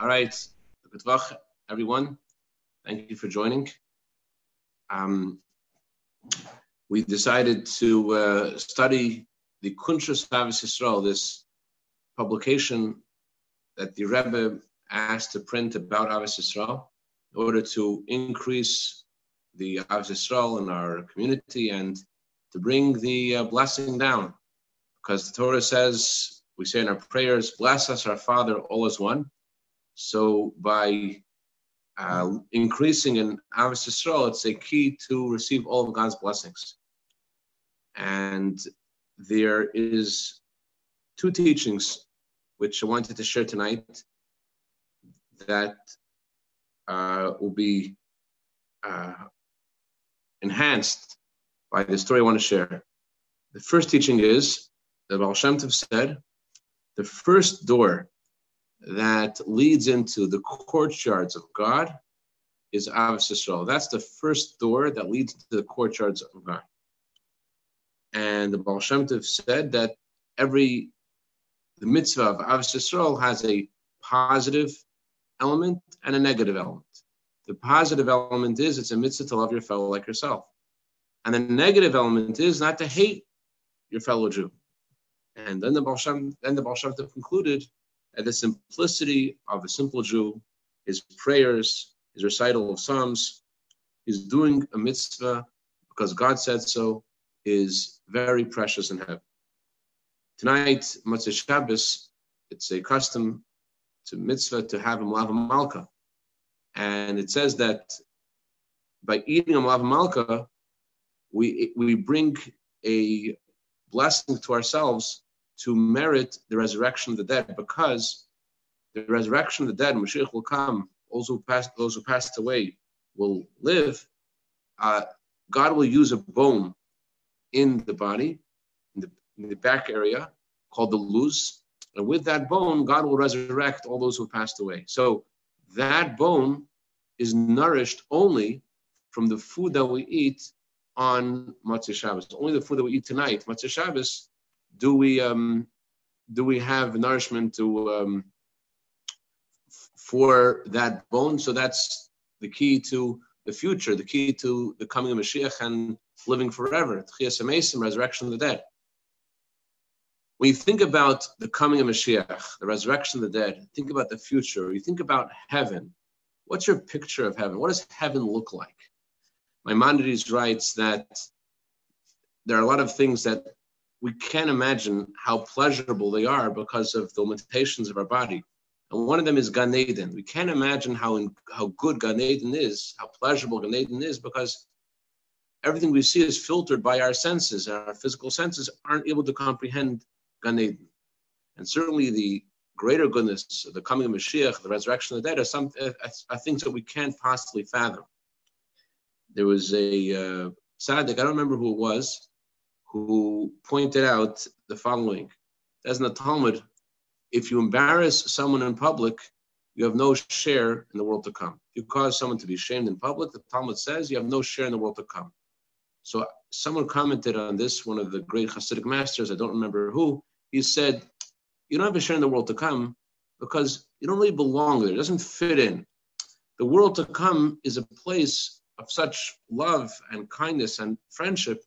All right, good Vach, everyone. Thank you for joining. Um, we decided to uh, study the Kunshas Tavis Yisrael, this publication that the Rebbe asked to print about Ahavas Yisrael in order to increase the Ahavas Yisrael in our community and to bring the uh, blessing down. Because the Torah says, we say in our prayers, bless us, our Father, all is one. So by uh, increasing in Ahavas Yisrael, it's a key to receive all of God's blessings. And there is two teachings which I wanted to share tonight that uh, will be uh, enhanced by the story I want to share. The first teaching is that Baal Shem Tov said, the first door that leads into the courtyards of God is Ahavas Yisrael. That's the first door that leads to the courtyards of God. And the Baal Shem Tov said that every the mitzvah of Ahavas Yisrael has a positive element and a negative element. The positive element is it's a mitzvah to love your fellow like yourself. And the negative element is not to hate your fellow Jew. And then the Baal Shem, then the Baal Shem Tov concluded at the simplicity of a simple Jew, his prayers, his recital of Psalms, his doing a mitzvah because God said so, is very precious in heaven. Tonight, Motzei Shabbos, it's a custom, it's a mitzvah to have a Malava Malka. And it says that by eating a Malava Malka, we, we bring a blessing to ourselves to merit the resurrection of the dead because the resurrection of the dead, Mashiach will come, those who passed, those who passed away will live. Uh, God will use a bone in the body, in the, in the back area, called the luz. And with that bone, God will resurrect all those who passed away. So that bone is nourished only from the food that we eat on Motzei Shabbos. Only the food that we eat tonight, Motzei Shabbos, do we um, do we have nourishment to um, for that bone? So that's the key to the future, the key to the coming of Mashiach and living forever. Resurrection of the dead. When you think about the coming of Mashiach, the resurrection of the dead, think about the future. You think about heaven. What's your picture of heaven? What does heaven look like? Maimonides writes that there are a lot of things that we can't imagine how pleasurable they are because of the limitations of our body. And one of them is Gan Eden. We can't imagine how, in, how good Gan Eden is, how pleasurable Gan Eden is, because everything we see is filtered by our senses, and our physical senses aren't able to comprehend Gan Eden. And certainly the greater goodness, the coming of Mashiach, the resurrection of the dead, are, some, are things that we can't possibly fathom. There was a uh, I don't remember who it was, who pointed out the following. As in the Talmud, if you embarrass someone in public, you have no share in the world to come. If you cause someone to be shamed in public, the Talmud says you have no share in the world to come. So someone commented on this, one of the great Hasidic masters, I don't remember who, he said, you don't have a share in the world to come because you don't really belong there. It doesn't fit in. The world to come is a place of such love and kindness and friendship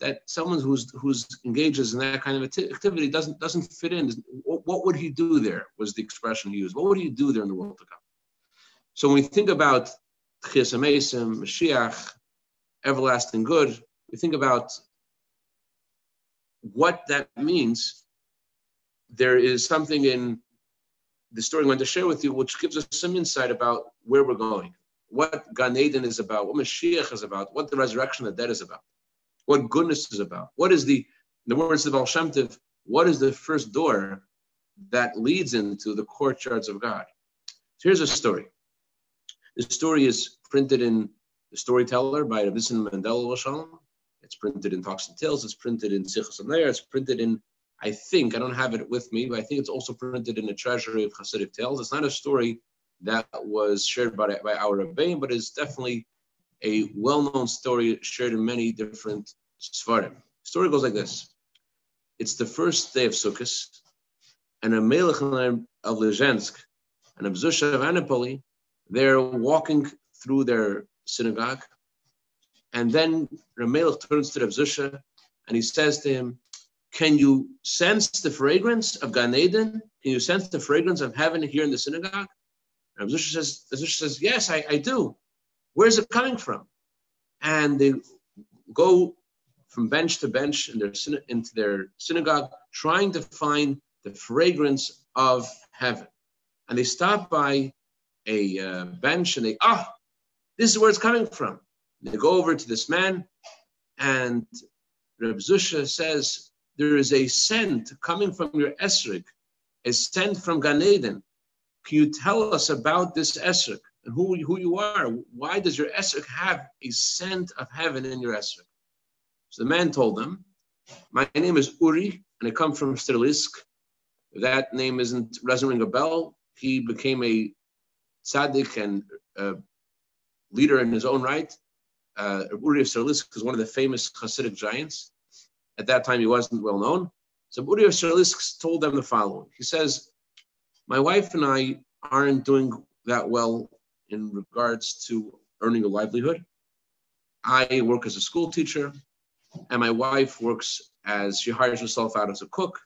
that someone who's who's engages in that kind of activity doesn't doesn't fit in. What would he do there? Was the expression used. What would he do there in the world to come? So when we think about Tchias Mashiach, everlasting good, we think about what that means. There is something in the story I'm going to share with you, which gives us some insight about where we're going, what Gan Eden is about, what Mashiach is about, what the resurrection of the dead is about what goodness is about. What is the, in the words of Baal Shem Tov, what is the first door that leads into the courtyards of God? So here's a story. The story is printed in The Storyteller by Ravison Mandela Shalom. It's printed in Talks and Tales. It's printed in Sichos in English. It's printed in, I think, I don't have it with me, but I think it's also printed in the Treasury of Hasidic Tales. It's not a story that was shared by, by our Rebbein, but it's definitely a well-known story shared in many different Svarim. The story goes like this. It's the first day of Sukkot, and a Melech of Lezhensk and a Zusha of Anipoli, they're walking through their synagogue, and then Ramelech turns to Reb Zusha and he says to him, Can you sense the fragrance of Gan Eden? Can you sense the fragrance of heaven here in the synagogue? And Zusha says, Zusha says, Yes, I, I do. Where's it coming from? And they go from bench to bench in their, into their synagogue, trying to find the fragrance of heaven. And they stop by a uh, bench and they, ah, this is where it's coming from. And they go over to this man, and Reb Zusha says, There is a scent coming from your esrik, a scent from Gan Eden. Can you tell us about this esrik and who, who you are? Why does your esrik have a scent of heaven in your esrik? So the man told them, My name is Uri, and I come from Strelisk. That name isn't resonating a bell, he became a tzaddik and a leader in his own right. Uh, Uri of Strelisk is one of the famous Hasidic giants. At that time, he wasn't well known. So Uri of Strelisk told them the following. He says, My wife and I aren't doing that well in regards to earning a livelihood. I work as a school teacher and my wife works as she hires herself out as a cook.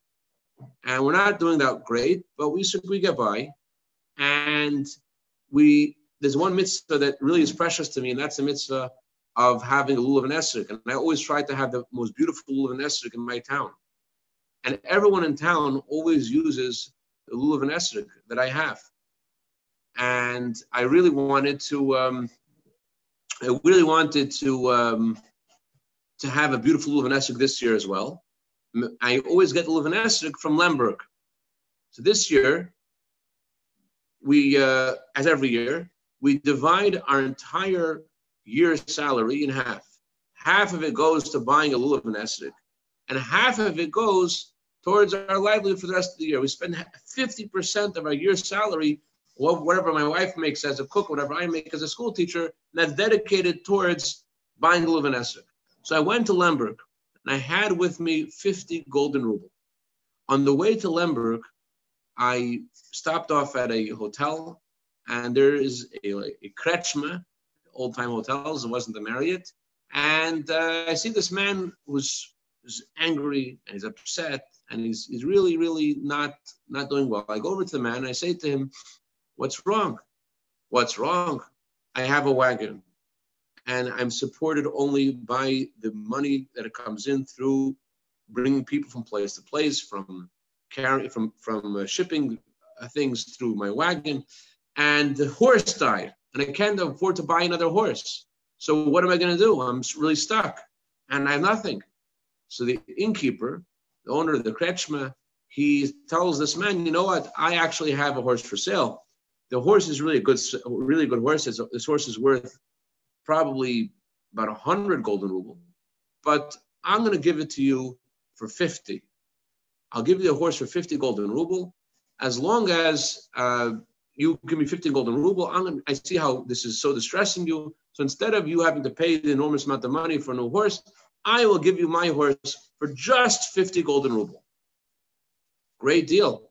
And we're not doing that great, but we we get by. And we there's one mitzvah that really is precious to me, and that's the mitzvah of having a lulav and esrog. And I always try to have the most beautiful lulav and esrog in my town. And everyone in town always uses the lulav and esrog that I have. And I really wanted to, um, I really wanted to um, to have a beautiful Lulav this year as well. I always get Lulav Esrik from Lemberg. So this year, we, uh, as every year, we divide our entire year's salary in half. Half of it goes to buying a Lulav and half of it goes towards our livelihood for the rest of the year. We spend 50% of our year's salary, whatever my wife makes as a cook, whatever I make as a school teacher, that's dedicated towards buying Lulav Esrik. So I went to Lemberg and I had with me 50 golden ruble. On the way to Lemberg, I stopped off at a hotel and there is a, a old time hotels, it wasn't the Marriott. And uh, I see this man who's, who's angry and he's upset and he's, he's really, really not, not doing well. I go over to the man and I say to him, What's wrong? What's wrong? I have a wagon and I'm supported only by the money that it comes in through bringing people from place to place, from carrying, from from uh, shipping uh, things through my wagon, and the horse died, and I can't afford to buy another horse. So what am I going to do? I'm really stuck, and I have nothing. So the innkeeper, the owner of the Kretschmer, he tells this man, you know what? I actually have a horse for sale. The horse is really a good, really good horse. this horse is worth probably about 100 golden ruble, but I'm going to give it to you for 50. I'll give you the horse for 50 golden ruble. As long as uh, you give me 50 golden ruble, I'm I see how this is so distressing you. So instead of you having to pay the enormous amount of money for a new horse, I will give you my horse for just 50 golden ruble. Great deal.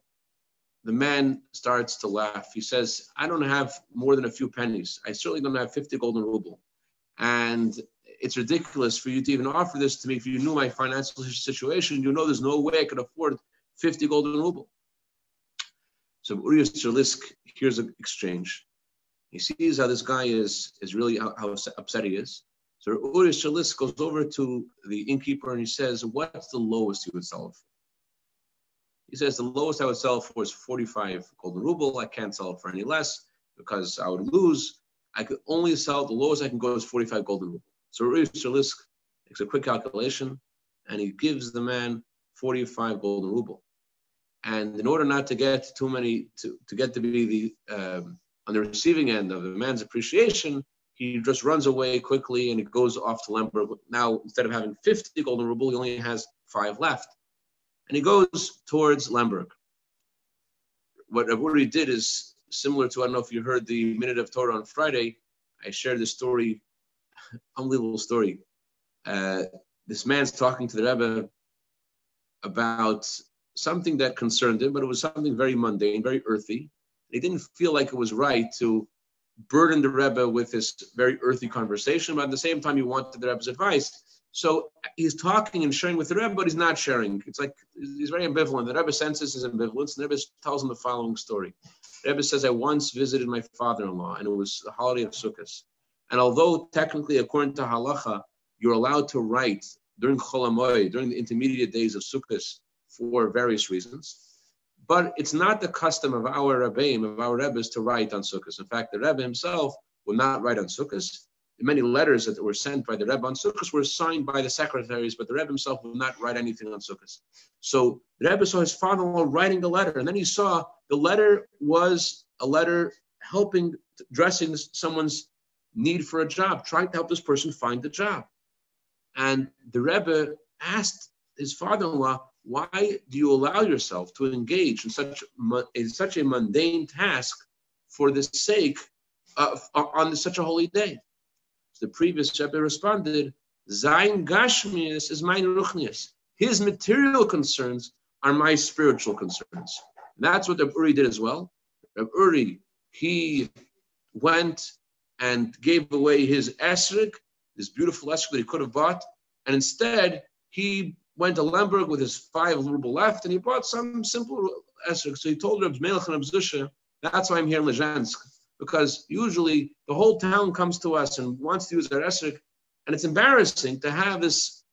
The man starts to laugh. He says, I don't have more than a few pennies. I certainly don't have 50 golden ruble. And it's ridiculous for you to even offer this to me. If you knew my financial situation, you know there's no way I could afford 50 golden ruble. So Uri Strelisk here's an exchange. He sees how this guy is, is really how, how upset he is. So Uri Strelisk goes over to the innkeeper and he says, What's the lowest you would sell it for? He says, The lowest I would sell for is 45 golden ruble. I can't sell it for any less because I would lose. I could only sell the lowest I can go is 45 golden ruble. So Rav Shalisk makes a quick calculation and he gives the man 45 golden ruble. And in order not to get too many, to, to get to be the um, on the receiving end of the man's appreciation, he just runs away quickly and he goes off to Lemberg. Now, instead of having 50 golden ruble, he only has five left. And he goes towards Lemberg. What Aburi did is similar to, I don't know if you heard the Minute of Torah on Friday, I shared this story, unbelievable story. Uh, this man's talking to the Rebbe about something that concerned him, but it was something very mundane, very earthy. He didn't feel like it was right to burden the Rebbe with this very earthy conversation, but at the same time, he wanted the Rebbe's advice. So he's talking and sharing with the Rebbe, but he's not sharing. It's like he's very ambivalent. The Rebbe senses his ambivalence, and the Rebbe tells him the following story. The Rebbe says, I once visited my father-in-law, and it was the holiday of Sukkot. And although technically, according to halacha, you're allowed to write during Chol Hamoed, during the intermediate days of Sukkot, for various reasons, but it's not the custom of our Rebbeim, of our Rebbes, to write on Sukkot. In fact, the Rebbe himself will not write on Sukkot. Many letters that were sent by the Rebbe on Sukkot were signed by the secretaries, but the Rebbe himself would not write anything on Sukkot. So the Rebbe saw his father-in-law writing the letter, and then he saw the letter was a letter helping, addressing someone's need for a job, trying to help this person find a job. And the Rebbe asked his father-in-law, why do you allow yourself to engage in such, in such a mundane task for the sake of, on such a holy day? The previous Rebbe responded, Zain Gashmias is my ruchnias. His material concerns are my spiritual concerns. And that's what Reb Uri did as well. Reb Uri, he went and gave away his esrig, this beautiful esrig that he could have bought, and instead he went to Lemberg with his five ruble left, and he bought some simple esrog. So he told Reb Melech and Zusha, that's why I'm here in Lezhensk, because usually the whole town comes to us and wants to use our esrog, and it's embarrassing to have this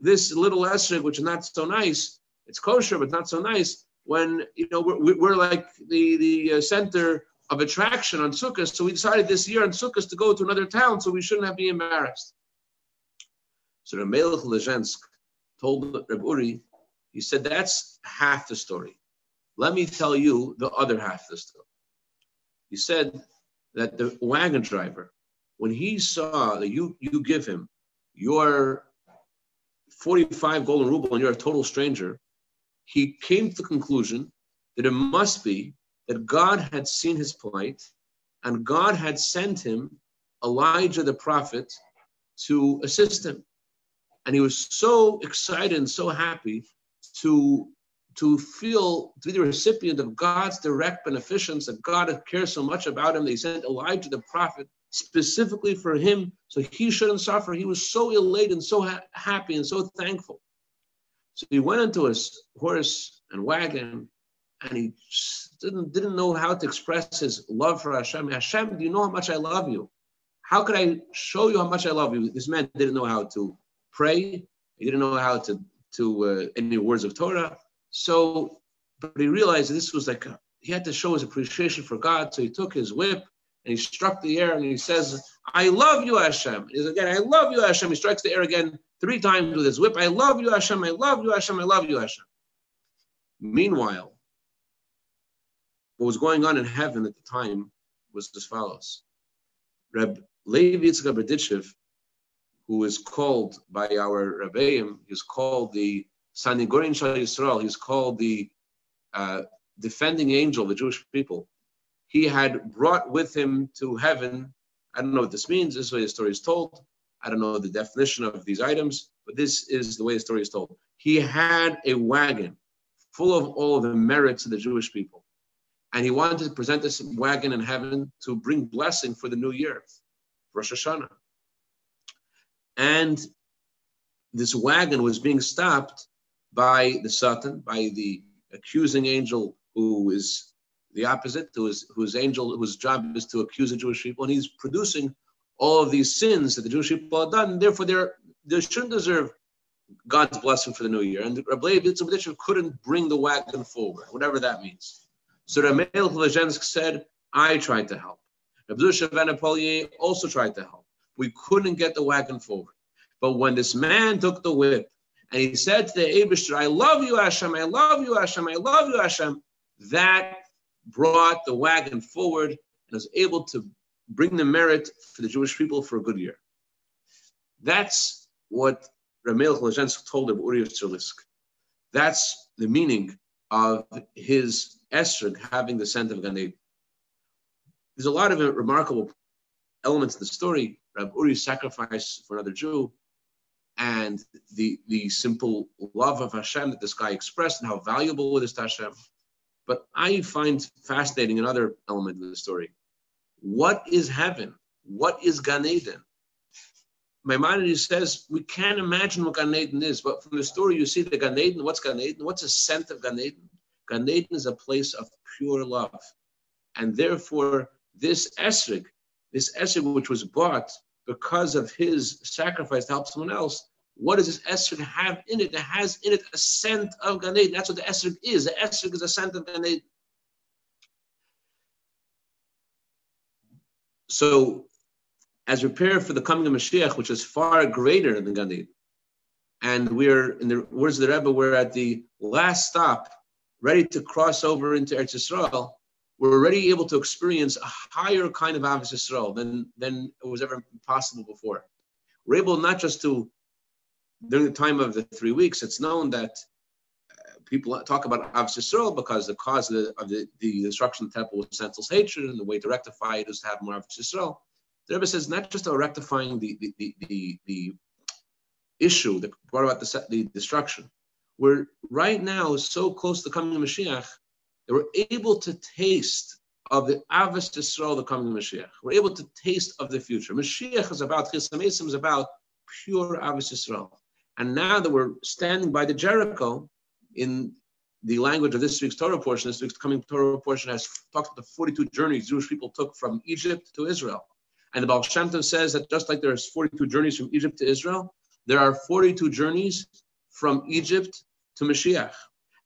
this little esrog, which is not so nice. It's kosher, but not so nice. When you know we're, we're like the the uh, center of attraction on Sukkot, so we decided this year on Sukkot to go to another town, so we shouldn't have been embarrassed. So the Melech Lezhensk told Reb Uri, he said, that's half the story. Let me tell you the other half of the story. He said that the wagon driver, when he saw that you, you give him your 45 golden ruble and you're a total stranger, he came to the conclusion that it must be that God had seen his plight and God had sent him Elijah the prophet to assist him. And he was so excited and so happy to to feel to be the recipient of God's direct beneficence that God cares so much about him. They sent Elijah the prophet specifically for him so he shouldn't suffer. He was so elated and so ha- happy and so thankful. So he went into his horse and wagon and he didn't, didn't know how to express his love for Hashem. Hashem, do you know how much I love you? How could I show you how much I love you? This man didn't know how to pray. He didn't know how to to uh, any words of Torah. So, but he realized this was like a, he had to show his appreciation for God. So he took his whip and he struck the air and he says, "I love you, Hashem." He's again, "I love you, Hashem." He strikes the air again three times with his whip. "I love you, Hashem. I love you, Hashem. I love you, Hashem." Meanwhile, what was going on in heaven at the time was as follows: Reb Levi Yitzchak Berditchev who is called by our Rebbeim, is called the Sanigorin Shal Yisrael, he's called the uh, defending angel of the Jewish people. He had brought with him to heaven, I don't know what this means, this is the way the story is told. I don't know the definition of these items, but this is the way the story is told. He had a wagon full of all the merits of the Jewish people. And he wanted to present this wagon in heaven to bring blessing for the new year, Rosh Hashanah and this wagon was being stopped by the Satan, by the accusing angel who is the opposite, who is whose angel whose job is to accuse the Jewish people, and he's producing all of these sins that the Jewish people have done. Therefore, they're they shouldn't deserve God's blessing for the new year. And Rabbi Yitzchak couldn't bring the wagon forward, whatever that means. So Ramel Lezhensk said, I tried to help. Rabbi Zusha also tried to help we couldn't get the wagon forward. But when this man took the whip and he said to the Abishter, I love you, Hashem, I love you, Hashem, I love you, Hashem, that brought the wagon forward and was able to bring the merit for the Jewish people for a good year. That's what Ramel Chlazhensk told of Uri Tzerlisk. That's the meaning of his esrog having the scent of Gan There's a lot of remarkable elements in the story. Rab Uri's sacrifice for another Jew, and the the simple love of Hashem that this guy expressed, and how valuable it is to Hashem. But I find fascinating another element of the story. What is heaven? What is Gan Eden? Maimonides says we can't imagine what Gan Eden is, but from the story you see the Gan Eden. What's Gan Eden? What's the scent of Gan Eden? Gan Eden is a place of pure love, and therefore this esrig, this esrig which was bought because of his sacrifice to help someone else, what does this esrog have in it? It has in it a scent of Gan. That's what the esrog is. The esrog is a scent of Gan. So, as we prepare for the coming of Mashiach, which is far greater than Gan and we're in the words of the Rebbe, we're at the last stop, ready to cross over into Eretz Yisrael. We're already able to experience a higher kind of Ahavas Yisrael than than was ever possible before. We're able not just to during the time of the three weeks, it's known that uh, people talk about Ahavas Yisrael because the cause of, the, of the, the, destruction of the temple was senseless hatred, and the way to rectify it is to have more Ahavas Yisrael. The Rebbe says not just about rectifying the, the, the, the, the issue that brought about the, the destruction. We're right now so close to coming of Mashiach that we're able to taste of the Ahavas Yisrael, the coming Mashiach. We're able to taste of the future. Mashiach is about, Chis is about pure Ahavas Yisrael. And now that we're standing by the Jericho, in the language of this week's Torah portion, this week's coming Torah portion has talked about the 42 journeys Jewish people took from Egypt to Israel. And the Baal Shem Tov says that just like there's 42 journeys from Egypt to Israel, there are 42 journeys from Egypt to Mashiach.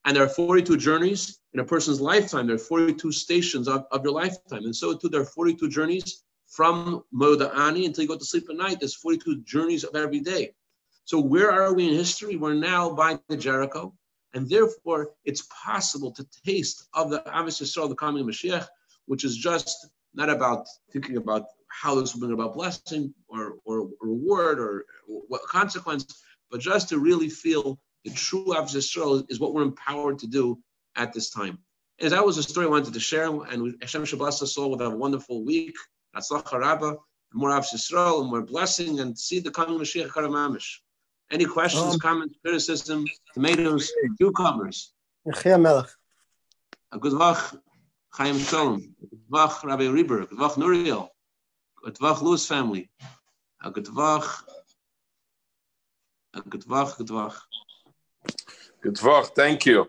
And there are 42 journeys in a person's lifetime. There are 42 stations of, of your lifetime. And so too, there are 42 journeys from Modeh Ani until you go to sleep at night. There's 42 journeys of every day. So where are we in history? We're now by the Jericho, and therefore it's possible to taste of the Ahavas Yisrael, the coming of Mashiach, which is just not about thinking about how this will bring about blessing or, or, reward or, what consequence, but just to really feel the true Ahavas Yisrael is what we're empowered to do at this time. And that was a story I wanted to share, and Hashem Shabbat us all with a wonderful week. Atzlach Rabba, more Ahavas Yisrael, and more blessing, and see the coming Mashiach Karamamish. Any questions, um, comments, criticism, tomatoes, cucumbers? A good vach, Chaim Shalom. Good vach, Rabbi Reber. Good vach, Nuriel. Good vach, Lewis family. A good vach. A good vach, good vach. Good work. thank you.